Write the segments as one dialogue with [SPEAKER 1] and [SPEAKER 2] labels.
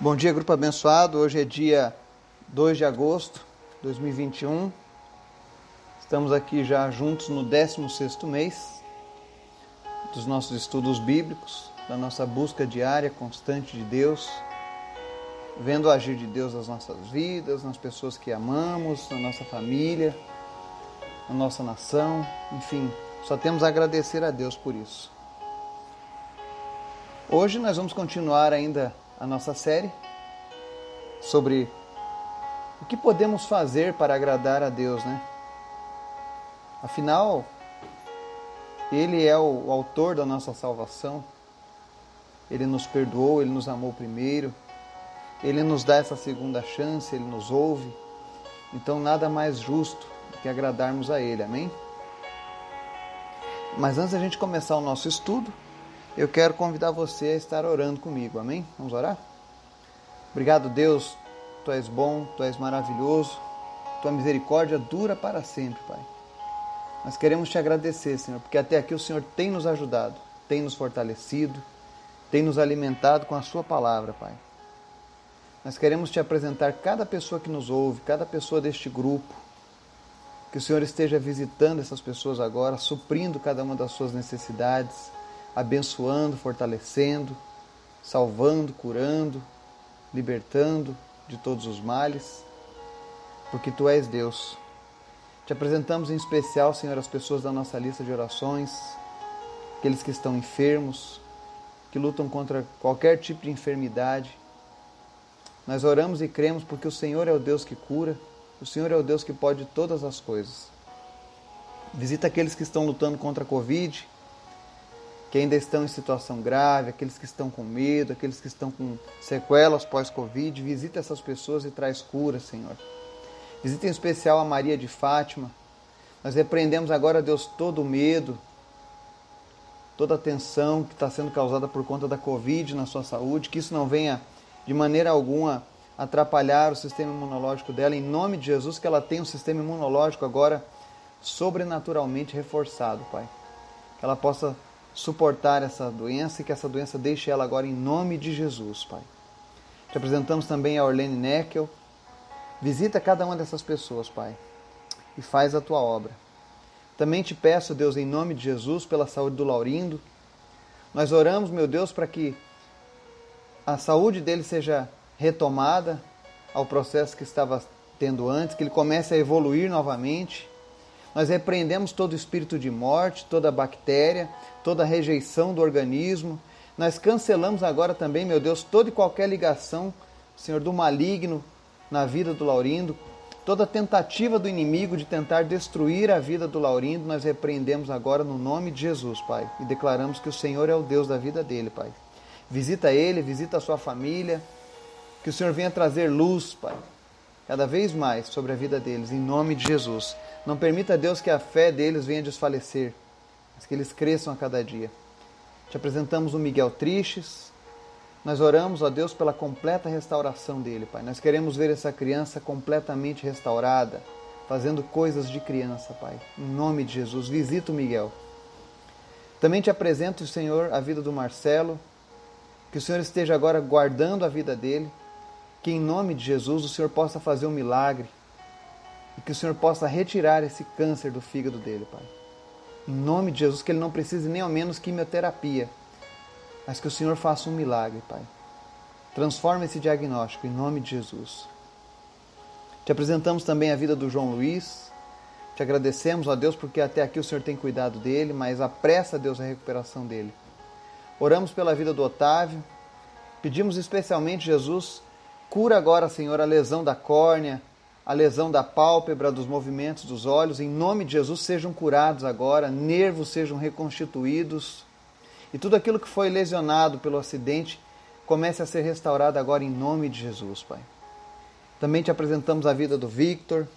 [SPEAKER 1] Bom dia, grupo abençoado. Hoje é dia 2 de agosto de 2021. Estamos aqui já juntos no 16º mês dos nossos estudos bíblicos, da nossa busca diária, constante de Deus, vendo o agir de Deus nas nossas vidas, nas pessoas que amamos, na nossa família, na nossa nação, enfim, só temos a agradecer a Deus por isso. Hoje nós vamos continuar ainda a nossa série sobre o que podemos fazer para agradar a Deus, né? Afinal, Ele é o autor da nossa salvação. Ele nos perdoou, Ele nos amou primeiro. Ele nos dá essa segunda chance, Ele nos ouve. Então, nada mais justo do que agradarmos a Ele, amém? Mas antes da gente começar o nosso estudo, eu quero convidar você a estar orando comigo, amém? Vamos orar? Obrigado, Deus, tu és bom, tu és maravilhoso, tua misericórdia dura para sempre, Pai. Nós queremos te agradecer, Senhor, porque até aqui o Senhor tem nos ajudado, tem nos fortalecido, tem nos alimentado com a Sua palavra, Pai. Nós queremos te apresentar cada pessoa que nos ouve, cada pessoa deste grupo, que o Senhor esteja visitando essas pessoas agora, suprindo cada uma das suas necessidades abençoando, fortalecendo, salvando, curando, libertando de todos os males, porque tu és Deus. Te apresentamos em especial, Senhor, as pessoas da nossa lista de orações, aqueles que estão enfermos, que lutam contra qualquer tipo de enfermidade. Nós oramos e cremos porque o Senhor é o Deus que cura, o Senhor é o Deus que pode todas as coisas. Visita aqueles que estão lutando contra a Covid, que ainda estão em situação grave, aqueles que estão com medo, aqueles que estão com sequelas pós-Covid. Visita essas pessoas e traz cura, Senhor. Visita em especial a Maria de Fátima. Nós repreendemos agora, Deus, todo o medo, toda a tensão que está sendo causada por conta da Covid na sua saúde, que isso não venha de maneira alguma atrapalhar o sistema imunológico dela. Em nome de Jesus, que ela tenha um sistema imunológico agora sobrenaturalmente reforçado, Pai. Que ela possa suportar essa doença e que essa doença deixe ela agora em nome de Jesus, Pai. Te apresentamos também a Orlene Neckel. Visita cada uma dessas pessoas, Pai, e faz a tua obra. Também te peço, Deus, em nome de Jesus, pela saúde do Laurindo. Nós oramos, meu Deus, para que a saúde dele seja retomada ao processo que estava tendo antes, que ele comece a evoluir novamente nós repreendemos todo espírito de morte, toda bactéria, toda rejeição do organismo. Nós cancelamos agora também, meu Deus, toda e qualquer ligação, Senhor, do maligno na vida do Laurindo. Toda tentativa do inimigo de tentar destruir a vida do Laurindo, nós repreendemos agora no nome de Jesus, Pai. E declaramos que o Senhor é o Deus da vida dele, Pai. Visita ele, visita a sua família. Que o Senhor venha trazer luz, Pai, cada vez mais sobre a vida deles, em nome de Jesus. Não permita, Deus, que a fé deles venha desfalecer, mas que eles cresçam a cada dia. Te apresentamos o Miguel Tristes. Nós oramos, ó Deus, pela completa restauração dele, Pai. Nós queremos ver essa criança completamente restaurada, fazendo coisas de criança, Pai. Em nome de Jesus, visita o Miguel. Também te apresento, Senhor, a vida do Marcelo. Que o Senhor esteja agora guardando a vida dele. Que em nome de Jesus o Senhor possa fazer um milagre e que o Senhor possa retirar esse câncer do fígado dele, Pai. Em nome de Jesus, que ele não precise nem ao menos quimioterapia, mas que o Senhor faça um milagre, Pai. Transforme esse diagnóstico em nome de Jesus. Te apresentamos também a vida do João Luiz. Te agradecemos, ó Deus, porque até aqui o Senhor tem cuidado dele, mas apressa, Deus, a recuperação dele. Oramos pela vida do Otávio. Pedimos especialmente, Jesus, cura agora, Senhor, a lesão da córnea, a lesão da pálpebra, dos movimentos dos olhos, em nome de Jesus, sejam curados agora, nervos sejam reconstituídos e tudo aquilo que foi lesionado pelo acidente comece a ser restaurado agora em nome de Jesus, Pai. Também te apresentamos a vida do Victor,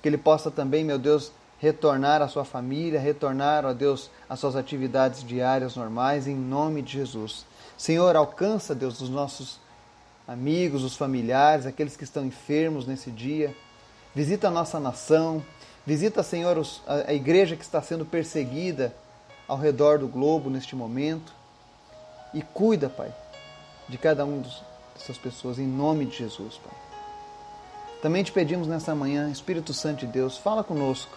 [SPEAKER 1] que ele possa também, meu Deus, retornar à sua família, retornar, ó Deus, às suas atividades diárias normais, em nome de Jesus. Senhor, alcança, Deus, os nossos amigos, os familiares, aqueles que estão enfermos nesse dia visita a nossa nação, visita, Senhor, a igreja que está sendo perseguida ao redor do globo neste momento e cuida, Pai, de cada um dessas pessoas em nome de Jesus, Pai. Também te pedimos nessa manhã, Espírito Santo de Deus, fala conosco.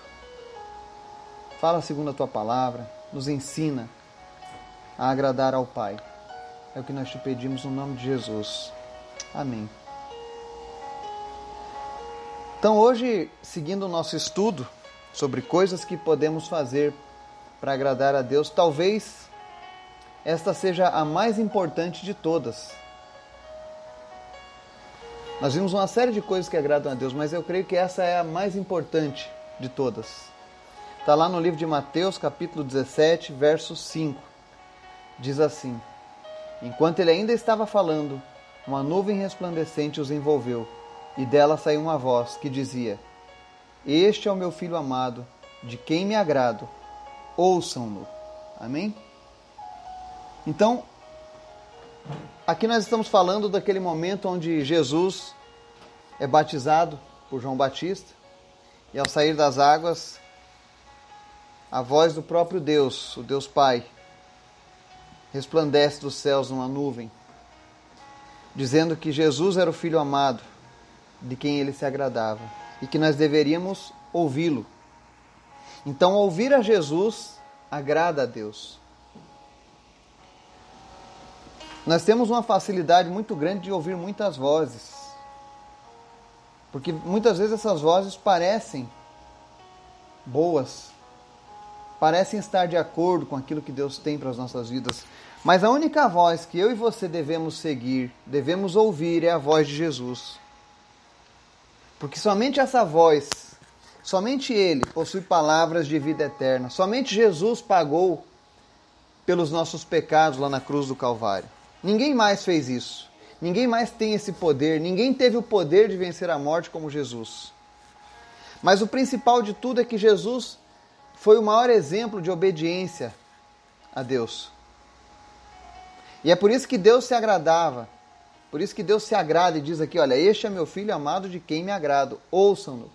[SPEAKER 1] Fala segundo a tua palavra, nos ensina a agradar ao Pai. É o que nós te pedimos no nome de Jesus. Amém. Então, hoje, seguindo o nosso estudo sobre coisas que podemos fazer para agradar a Deus, talvez esta seja a mais importante de todas. Nós vimos uma série de coisas que agradam a Deus, mas eu creio que essa é a mais importante de todas. Está lá no livro de Mateus, capítulo 17, verso 5. Diz assim: Enquanto ele ainda estava falando, uma nuvem resplandecente os envolveu, e dela saiu uma voz que dizia: Este é o meu filho amado, de quem me agrado, ouçam-no. Amém? Então, Aqui nós estamos falando daquele momento onde Jesus é batizado por João Batista e ao sair das águas, a voz do próprio Deus, o Deus Pai, resplandece dos céus numa nuvem, dizendo que Jesus era o Filho amado, de quem ele se agradava e que nós deveríamos ouvi-lo. Então, ouvir a Jesus agrada a Deus. Nós temos uma facilidade muito grande de ouvir muitas vozes. Porque muitas vezes essas vozes parecem boas, parecem estar de acordo com aquilo que Deus tem para as nossas vidas. Mas a única voz que eu e você devemos seguir, devemos ouvir, é a voz de Jesus. Porque somente essa voz, somente Ele possui palavras de vida eterna. Somente Jesus pagou pelos nossos pecados lá na cruz do Calvário. Ninguém mais fez isso. Ninguém mais tem esse poder. Ninguém teve o poder de vencer a morte como Jesus. Mas o principal de tudo é que Jesus foi o maior exemplo de obediência a Deus. E é por isso que Deus se agradava. Por isso que Deus se agrada e diz aqui: Olha, este é meu filho amado de quem me agrado. Ouçam-no.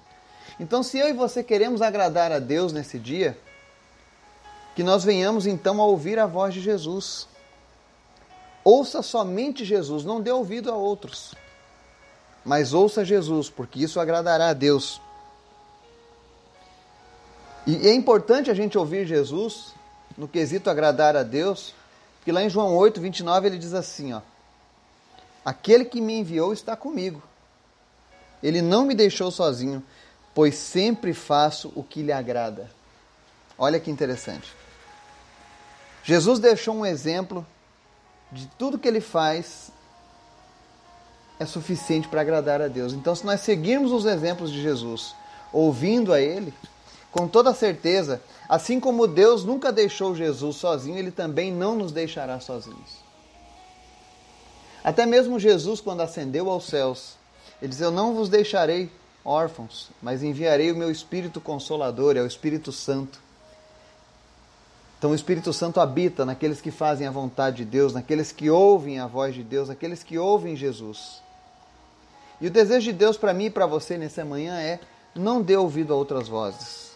[SPEAKER 1] Então, se eu e você queremos agradar a Deus nesse dia, que nós venhamos então a ouvir a voz de Jesus. Ouça somente Jesus, não dê ouvido a outros. Mas ouça Jesus, porque isso agradará a Deus. E é importante a gente ouvir Jesus no quesito agradar a Deus, porque lá em João 8, 29 ele diz assim: ó, Aquele que me enviou está comigo. Ele não me deixou sozinho, pois sempre faço o que lhe agrada. Olha que interessante. Jesus deixou um exemplo de tudo que ele faz é suficiente para agradar a Deus. Então, se nós seguirmos os exemplos de Jesus, ouvindo a Ele, com toda certeza, assim como Deus nunca deixou Jesus sozinho, Ele também não nos deixará sozinhos. Até mesmo Jesus, quando ascendeu aos céus, Ele diz: Eu não vos deixarei órfãos, mas enviarei o meu Espírito Consolador, é o Espírito Santo então o Espírito Santo habita naqueles que fazem a vontade de Deus, naqueles que ouvem a voz de Deus, naqueles que ouvem Jesus. E o desejo de Deus para mim e para você nessa manhã é: não dê ouvido a outras vozes.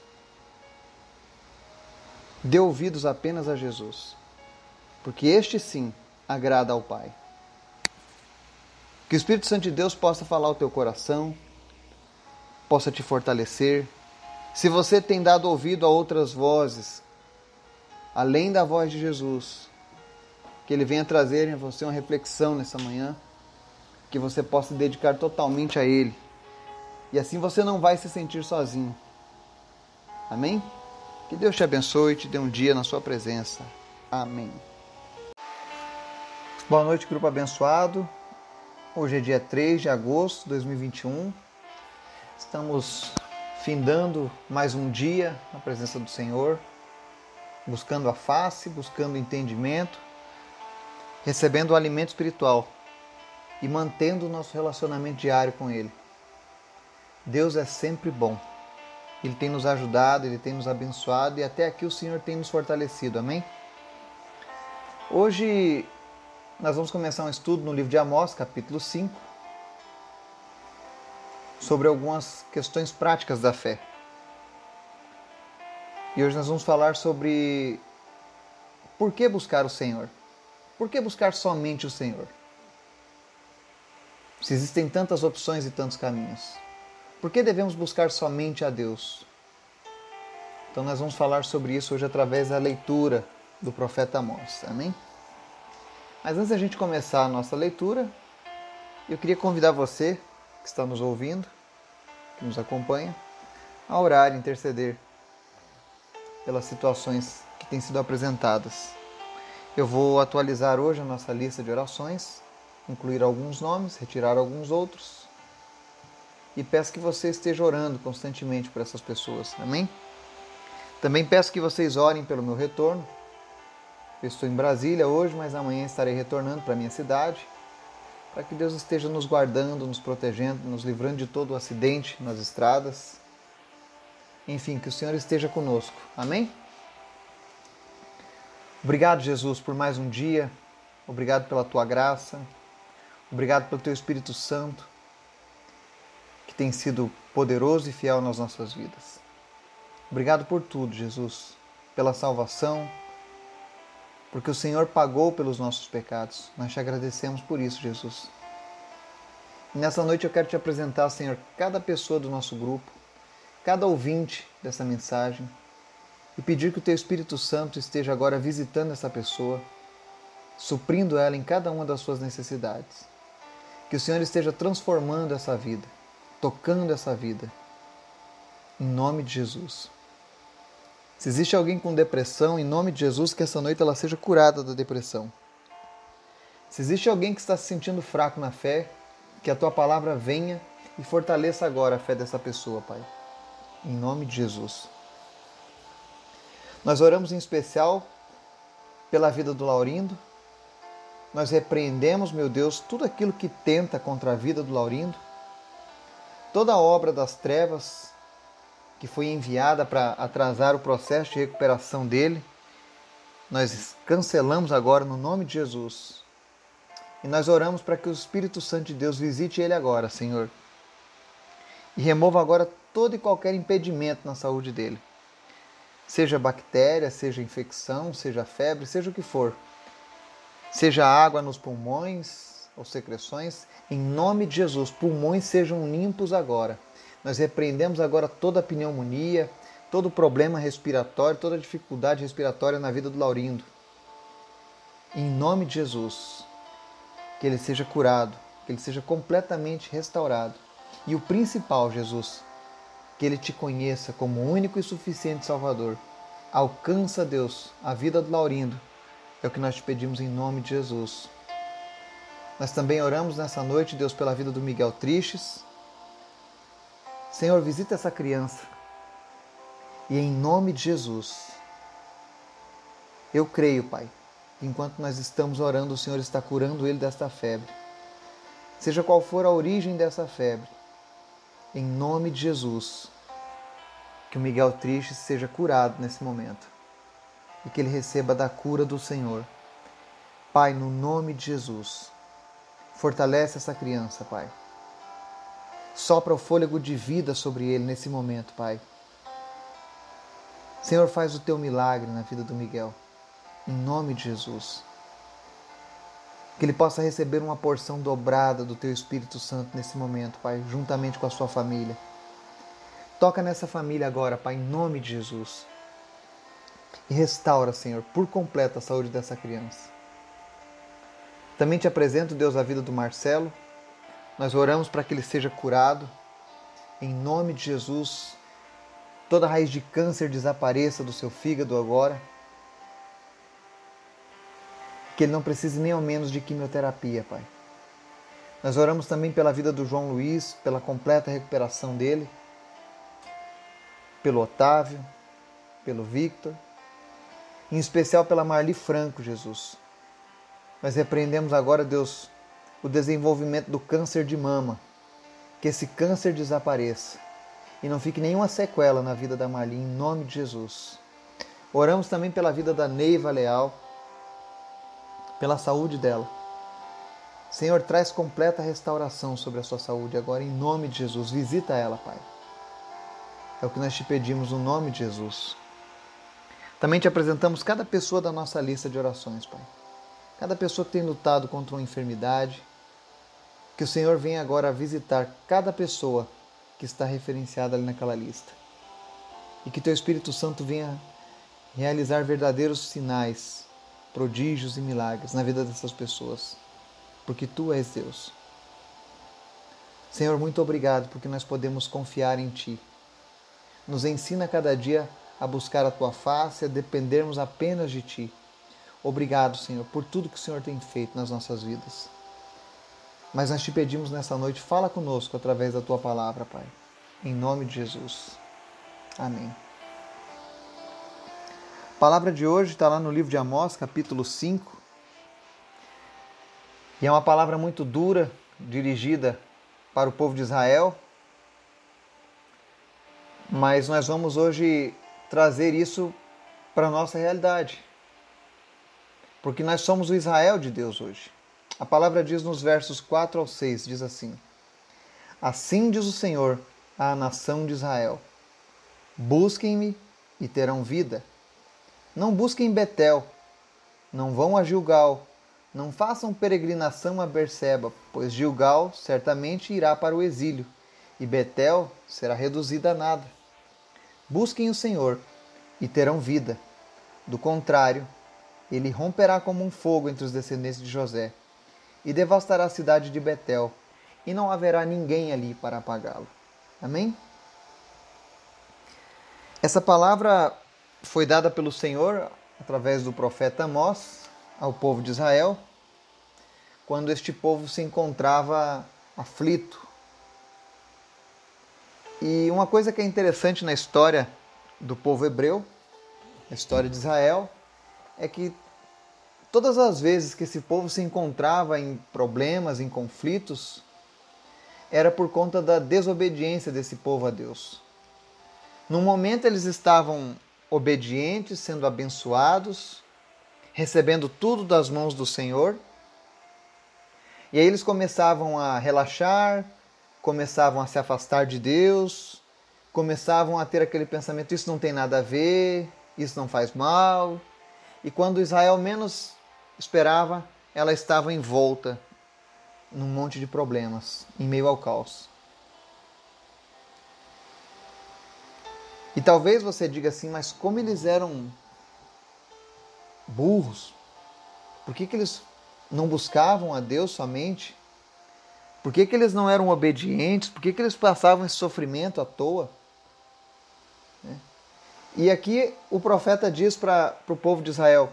[SPEAKER 1] Dê ouvidos apenas a Jesus. Porque este sim agrada ao Pai. Que o Espírito Santo de Deus possa falar ao teu coração, possa te fortalecer. Se você tem dado ouvido a outras vozes além da voz de Jesus. Que Ele venha trazer em você uma reflexão nessa manhã, que você possa dedicar totalmente a Ele. E assim você não vai se sentir sozinho. Amém? Que Deus te abençoe e te dê um dia na sua presença. Amém. Boa noite, grupo abençoado. Hoje é dia 3 de agosto de 2021. Estamos findando mais um dia na presença do Senhor buscando a face, buscando entendimento, recebendo o alimento espiritual e mantendo o nosso relacionamento diário com Ele. Deus é sempre bom. Ele tem nos ajudado, Ele tem nos abençoado e até aqui o Senhor tem nos fortalecido. Amém? Hoje nós vamos começar um estudo no livro de Amós, capítulo 5, sobre algumas questões práticas da fé. E hoje nós vamos falar sobre por que buscar o Senhor. Por que buscar somente o Senhor? Se existem tantas opções e tantos caminhos, por que devemos buscar somente a Deus? Então nós vamos falar sobre isso hoje através da leitura do profeta Amós. Amém? Mas antes da gente começar a nossa leitura, eu queria convidar você que está nos ouvindo, que nos acompanha, a orar e interceder pelas situações que têm sido apresentadas. Eu vou atualizar hoje a nossa lista de orações, incluir alguns nomes, retirar alguns outros. E peço que você esteja orando constantemente por essas pessoas. Amém? Também peço que vocês orem pelo meu retorno. Eu estou em Brasília hoje, mas amanhã estarei retornando para a minha cidade. Para que Deus esteja nos guardando, nos protegendo, nos livrando de todo o acidente nas estradas. Enfim, que o Senhor esteja conosco. Amém? Obrigado, Jesus, por mais um dia. Obrigado pela tua graça. Obrigado pelo teu Espírito Santo, tem sido poderoso e fiel nas nossas vidas. Obrigado por tudo, Jesus, pela salvação, porque o Senhor pagou pelos nossos pecados. Nós te agradecemos por isso, Jesus. Nessa noite eu quero te apresentar, Senhor, cada pessoa do nosso grupo, cada ouvinte dessa mensagem e pedir que o teu Espírito Santo esteja agora visitando essa pessoa, suprindo ela em cada uma das suas necessidades. Que o Senhor esteja transformando essa vida, tocando essa vida. Em nome de Jesus. Se existe alguém com depressão, em nome de Jesus, que essa noite ela seja curada da depressão. Se existe alguém que está se sentindo fraco na fé, que a tua palavra venha e fortaleça agora a fé dessa pessoa, Pai. Em nome de Jesus. Nós oramos em especial pela vida do Laurindo. Nós repreendemos, meu Deus, tudo aquilo que tenta contra a vida do Laurindo. Toda a obra das trevas que foi enviada para atrasar o processo de recuperação dele, nós cancelamos agora no nome de Jesus. E nós oramos para que o Espírito Santo de Deus visite ele agora, Senhor. E remova agora todo e qualquer impedimento na saúde dele. Seja bactéria, seja infecção, seja febre, seja o que for. Seja água nos pulmões ou secreções, em nome de Jesus, pulmões sejam limpos agora nós repreendemos agora toda a pneumonia, todo problema respiratório, toda dificuldade respiratória na vida do Laurindo. Em nome de Jesus, que ele seja curado, que ele seja completamente restaurado. E o principal, Jesus, que ele te conheça como único e suficiente Salvador. Alcança, Deus, a vida do Laurindo. É o que nós te pedimos em nome de Jesus. Nós também oramos nessa noite, Deus, pela vida do Miguel Tristes, Senhor, visita essa criança. E em nome de Jesus, eu creio, Pai, enquanto nós estamos orando, o Senhor está curando ele desta febre. Seja qual for a origem dessa febre, em nome de Jesus, que o Miguel Triste seja curado nesse momento e que ele receba da cura do Senhor. Pai, no nome de Jesus, fortalece essa criança, Pai. Sopra o fôlego de vida sobre ele nesse momento, Pai. Senhor, faz o teu milagre na vida do Miguel, em nome de Jesus. Que ele possa receber uma porção dobrada do teu Espírito Santo nesse momento, Pai, juntamente com a sua família. Toca nessa família agora, Pai, em nome de Jesus. E restaura, Senhor, por completo a saúde dessa criança. Também te apresento, Deus, a vida do Marcelo nós oramos para que ele seja curado. Em nome de Jesus, toda raiz de câncer desapareça do seu fígado agora. Que ele não precise nem ao menos de quimioterapia, Pai. Nós oramos também pela vida do João Luiz, pela completa recuperação dele, pelo Otávio, pelo Victor, em especial pela Marli Franco, Jesus. Nós repreendemos agora, Deus, o desenvolvimento do câncer de mama, que esse câncer desapareça e não fique nenhuma sequela na vida da Marli, em nome de Jesus. Oramos também pela vida da Neiva Leal, pela saúde dela. Senhor, traz completa restauração sobre a sua saúde agora, em nome de Jesus. Visita ela, Pai. É o que nós te pedimos no nome de Jesus. Também te apresentamos cada pessoa da nossa lista de orações, Pai. Cada pessoa que tem lutado contra uma enfermidade, Que o Senhor venha agora visitar cada pessoa que está referenciada ali naquela lista. E que teu Espírito Santo venha realizar verdadeiros sinais, prodígios e milagres na vida dessas pessoas, porque tu és Deus. Senhor, muito obrigado porque nós podemos confiar em ti. Nos ensina cada dia a buscar a tua face, a dependermos apenas de ti. Obrigado, Senhor, por tudo que o Senhor tem feito nas nossas vidas. Mas nós te pedimos nessa noite, fala conosco através da tua palavra, Pai. Em nome de Jesus. Amém. A palavra de hoje está lá no livro de Amós, capítulo 5. E é uma palavra muito dura, dirigida para o povo de Israel. Mas nós vamos hoje trazer isso para a nossa realidade. Porque nós somos o Israel de Deus hoje. A palavra diz nos versos 4 ao 6, diz assim: Assim diz o Senhor à nação de Israel: Busquem-me e terão vida. Não busquem Betel, não vão a Gilgal, não façam peregrinação a Berseba, pois Gilgal certamente irá para o exílio, e Betel será reduzida a nada. Busquem o Senhor e terão vida. Do contrário, ele romperá como um fogo entre os descendentes de José e devastará a cidade de Betel, e não haverá ninguém ali para apagá-lo. Amém? Essa palavra foi dada pelo Senhor através do profeta Amós ao povo de Israel, quando este povo se encontrava aflito. E uma coisa que é interessante na história do povo hebreu, a história de Israel, é que Todas as vezes que esse povo se encontrava em problemas, em conflitos, era por conta da desobediência desse povo a Deus. No momento eles estavam obedientes, sendo abençoados, recebendo tudo das mãos do Senhor. E aí eles começavam a relaxar, começavam a se afastar de Deus, começavam a ter aquele pensamento: isso não tem nada a ver, isso não faz mal. E quando Israel menos esperava, ela estava envolta num monte de problemas, em meio ao caos. E talvez você diga assim, mas como eles eram burros? Por que, que eles não buscavam a Deus somente? Por que, que eles não eram obedientes? Por que, que eles passavam esse sofrimento à toa? Né? E aqui o profeta diz para o povo de Israel: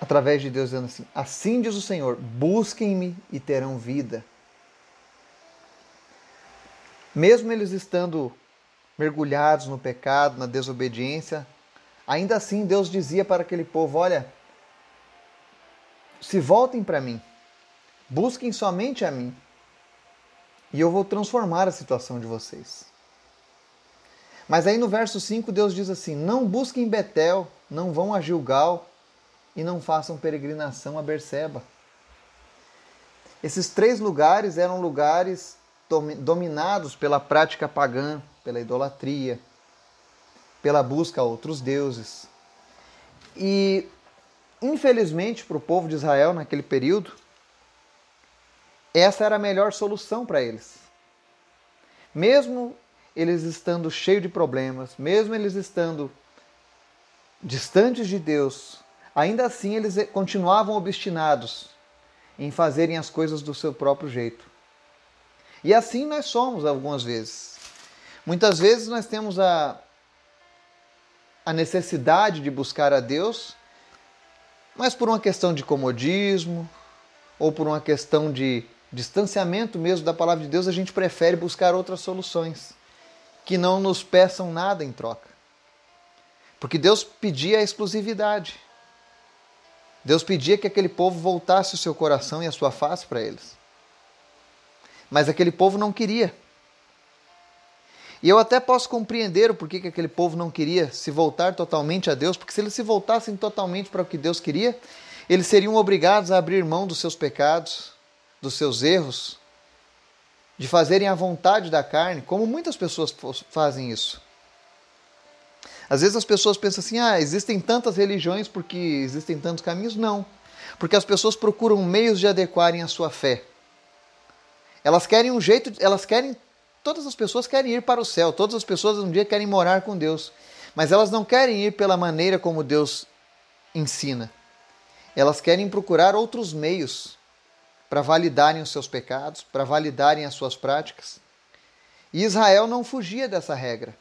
[SPEAKER 1] através de Deus, dizendo assim: Assim diz o Senhor: busquem-me e terão vida. Mesmo eles estando mergulhados no pecado, na desobediência, ainda assim Deus dizia para aquele povo: Olha, se voltem para mim, busquem somente a mim, e eu vou transformar a situação de vocês. Mas aí no verso 5 Deus diz assim: Não busquem Betel, não vão a Gilgal, e não façam peregrinação a Berseba. Esses três lugares eram lugares dominados pela prática pagã, pela idolatria, pela busca a outros deuses. E, infelizmente, para o povo de Israel naquele período, essa era a melhor solução para eles. Mesmo eles estando cheios de problemas, mesmo eles estando distantes de Deus, Ainda assim, eles continuavam obstinados em fazerem as coisas do seu próprio jeito. E assim nós somos algumas vezes. Muitas vezes nós temos a, a necessidade de buscar a Deus, mas por uma questão de comodismo ou por uma questão de distanciamento mesmo da palavra de Deus, a gente prefere buscar outras soluções que não nos peçam nada em troca. Porque Deus pedia a exclusividade. Deus pedia que aquele povo voltasse o seu coração e a sua face para eles. Mas aquele povo não queria. E eu até posso compreender o porquê que aquele povo não queria se voltar totalmente a Deus, porque se eles se voltassem totalmente para o que Deus queria, eles seriam obrigados a abrir mão dos seus pecados, dos seus erros, de fazerem a vontade da carne, como muitas pessoas fazem isso. Às vezes as pessoas pensam assim: ah, existem tantas religiões porque existem tantos caminhos. Não. Porque as pessoas procuram meios de adequarem a sua fé. Elas querem um jeito, elas querem, todas as pessoas querem ir para o céu, todas as pessoas um dia querem morar com Deus, mas elas não querem ir pela maneira como Deus ensina. Elas querem procurar outros meios para validarem os seus pecados, para validarem as suas práticas. E Israel não fugia dessa regra.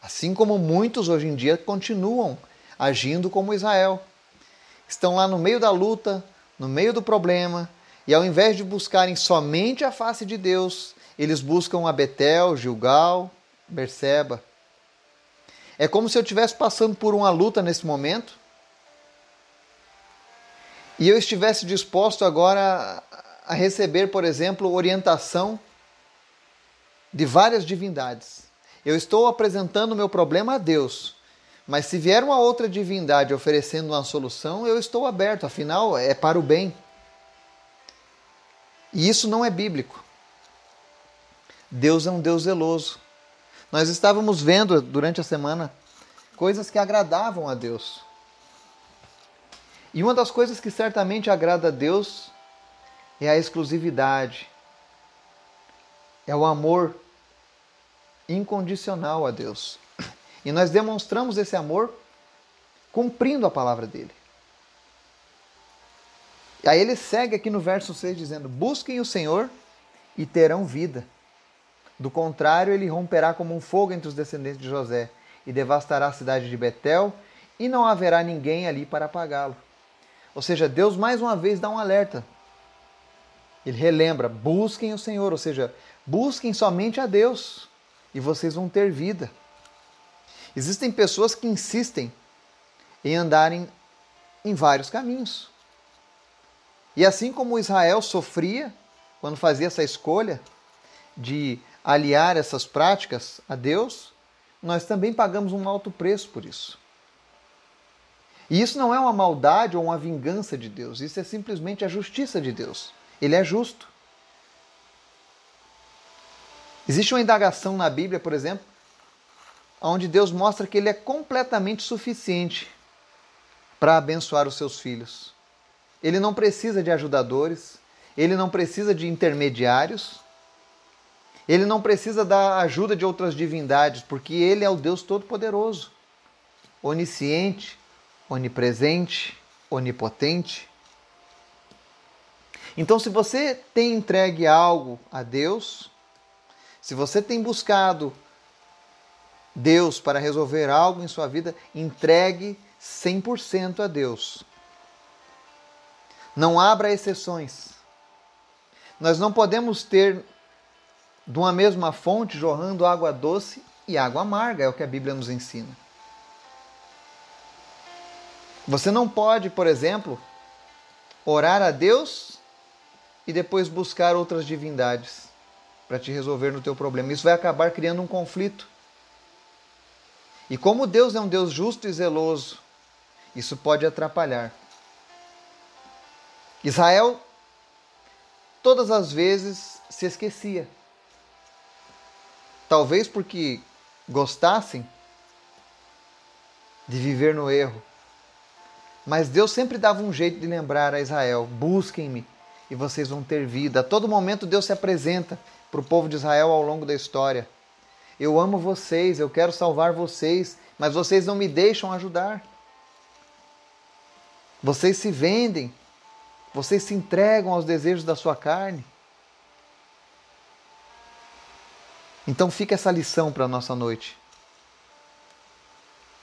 [SPEAKER 1] Assim como muitos hoje em dia continuam agindo como Israel. Estão lá no meio da luta, no meio do problema, e ao invés de buscarem somente a face de Deus, eles buscam a Betel, Gilgal, Berseba. É como se eu estivesse passando por uma luta nesse momento e eu estivesse disposto agora a receber, por exemplo, orientação de várias divindades. Eu estou apresentando o meu problema a Deus, mas se vier uma outra divindade oferecendo uma solução, eu estou aberto, afinal é para o bem. E isso não é bíblico. Deus é um Deus zeloso. Nós estávamos vendo durante a semana coisas que agradavam a Deus. E uma das coisas que certamente agrada a Deus é a exclusividade, é o amor incondicional a Deus. E nós demonstramos esse amor cumprindo a palavra dele. E aí ele segue aqui no verso 6 dizendo: Busquem o Senhor e terão vida. Do contrário, ele romperá como um fogo entre os descendentes de José e devastará a cidade de Betel, e não haverá ninguém ali para apagá-lo. Ou seja, Deus mais uma vez dá um alerta. Ele relembra: busquem o Senhor, ou seja, busquem somente a Deus e vocês vão ter vida. Existem pessoas que insistem em andarem em vários caminhos. E assim como Israel sofria quando fazia essa escolha de aliar essas práticas a Deus, nós também pagamos um alto preço por isso. E isso não é uma maldade ou uma vingança de Deus, isso é simplesmente a justiça de Deus. Ele é justo. Existe uma indagação na Bíblia, por exemplo, onde Deus mostra que ele é completamente suficiente para abençoar os seus filhos. Ele não precisa de ajudadores, ele não precisa de intermediários, ele não precisa da ajuda de outras divindades, porque ele é o Deus Todo-Poderoso, onisciente, onipresente, onipotente. Então, se você tem entregue algo a Deus, se você tem buscado Deus para resolver algo em sua vida, entregue 100% a Deus. Não abra exceções. Nós não podemos ter de uma mesma fonte jorrando água doce e água amarga, é o que a Bíblia nos ensina. Você não pode, por exemplo, orar a Deus e depois buscar outras divindades para te resolver no teu problema. Isso vai acabar criando um conflito. E como Deus é um Deus justo e zeloso, isso pode atrapalhar. Israel todas as vezes se esquecia. Talvez porque gostassem de viver no erro. Mas Deus sempre dava um jeito de lembrar a Israel: busquem-me e vocês vão ter vida. A todo momento Deus se apresenta para o povo de Israel ao longo da história. Eu amo vocês, eu quero salvar vocês, mas vocês não me deixam ajudar. Vocês se vendem, vocês se entregam aos desejos da sua carne. Então fica essa lição para a nossa noite.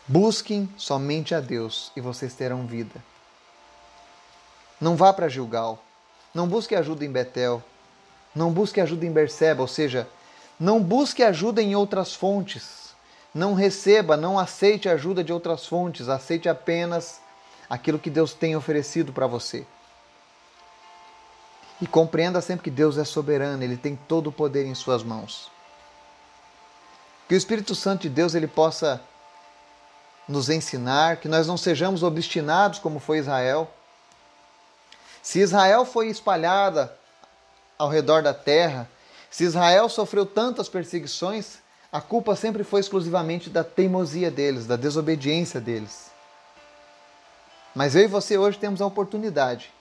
[SPEAKER 1] Busquem somente a Deus e vocês terão vida. Não vá para Gilgal. Não busque ajuda em Betel. Não busque ajuda em Berseba, ou seja, não busque ajuda em outras fontes. Não receba, não aceite ajuda de outras fontes. Aceite apenas aquilo que Deus tem oferecido para você. E compreenda sempre que Deus é soberano, ele tem todo o poder em suas mãos. Que o Espírito Santo de Deus ele possa nos ensinar, que nós não sejamos obstinados como foi Israel. Se Israel foi espalhada ao redor da terra, se Israel sofreu tantas perseguições, a culpa sempre foi exclusivamente da teimosia deles, da desobediência deles. Mas eu e você hoje temos a oportunidade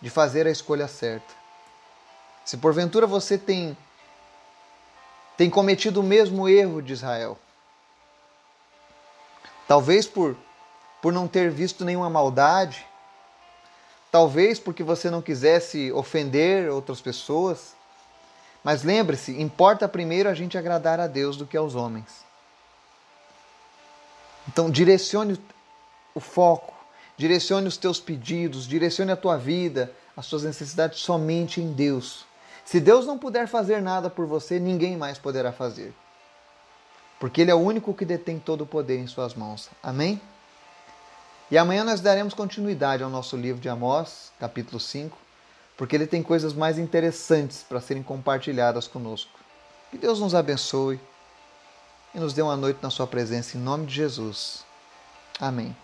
[SPEAKER 1] de fazer a escolha certa. Se porventura você tem tem cometido o mesmo erro de Israel, talvez por por não ter visto nenhuma maldade, talvez porque você não quisesse ofender outras pessoas, mas lembre-se, importa primeiro a gente agradar a Deus do que aos homens. Então direcione o foco, direcione os teus pedidos, direcione a tua vida, as suas necessidades somente em Deus. Se Deus não puder fazer nada por você, ninguém mais poderá fazer. Porque Ele é o único que detém todo o poder em Suas mãos. Amém? E amanhã nós daremos continuidade ao nosso livro de Amós, capítulo 5, porque ele tem coisas mais interessantes para serem compartilhadas conosco. Que Deus nos abençoe e nos dê uma noite na Sua presença, em nome de Jesus. Amém.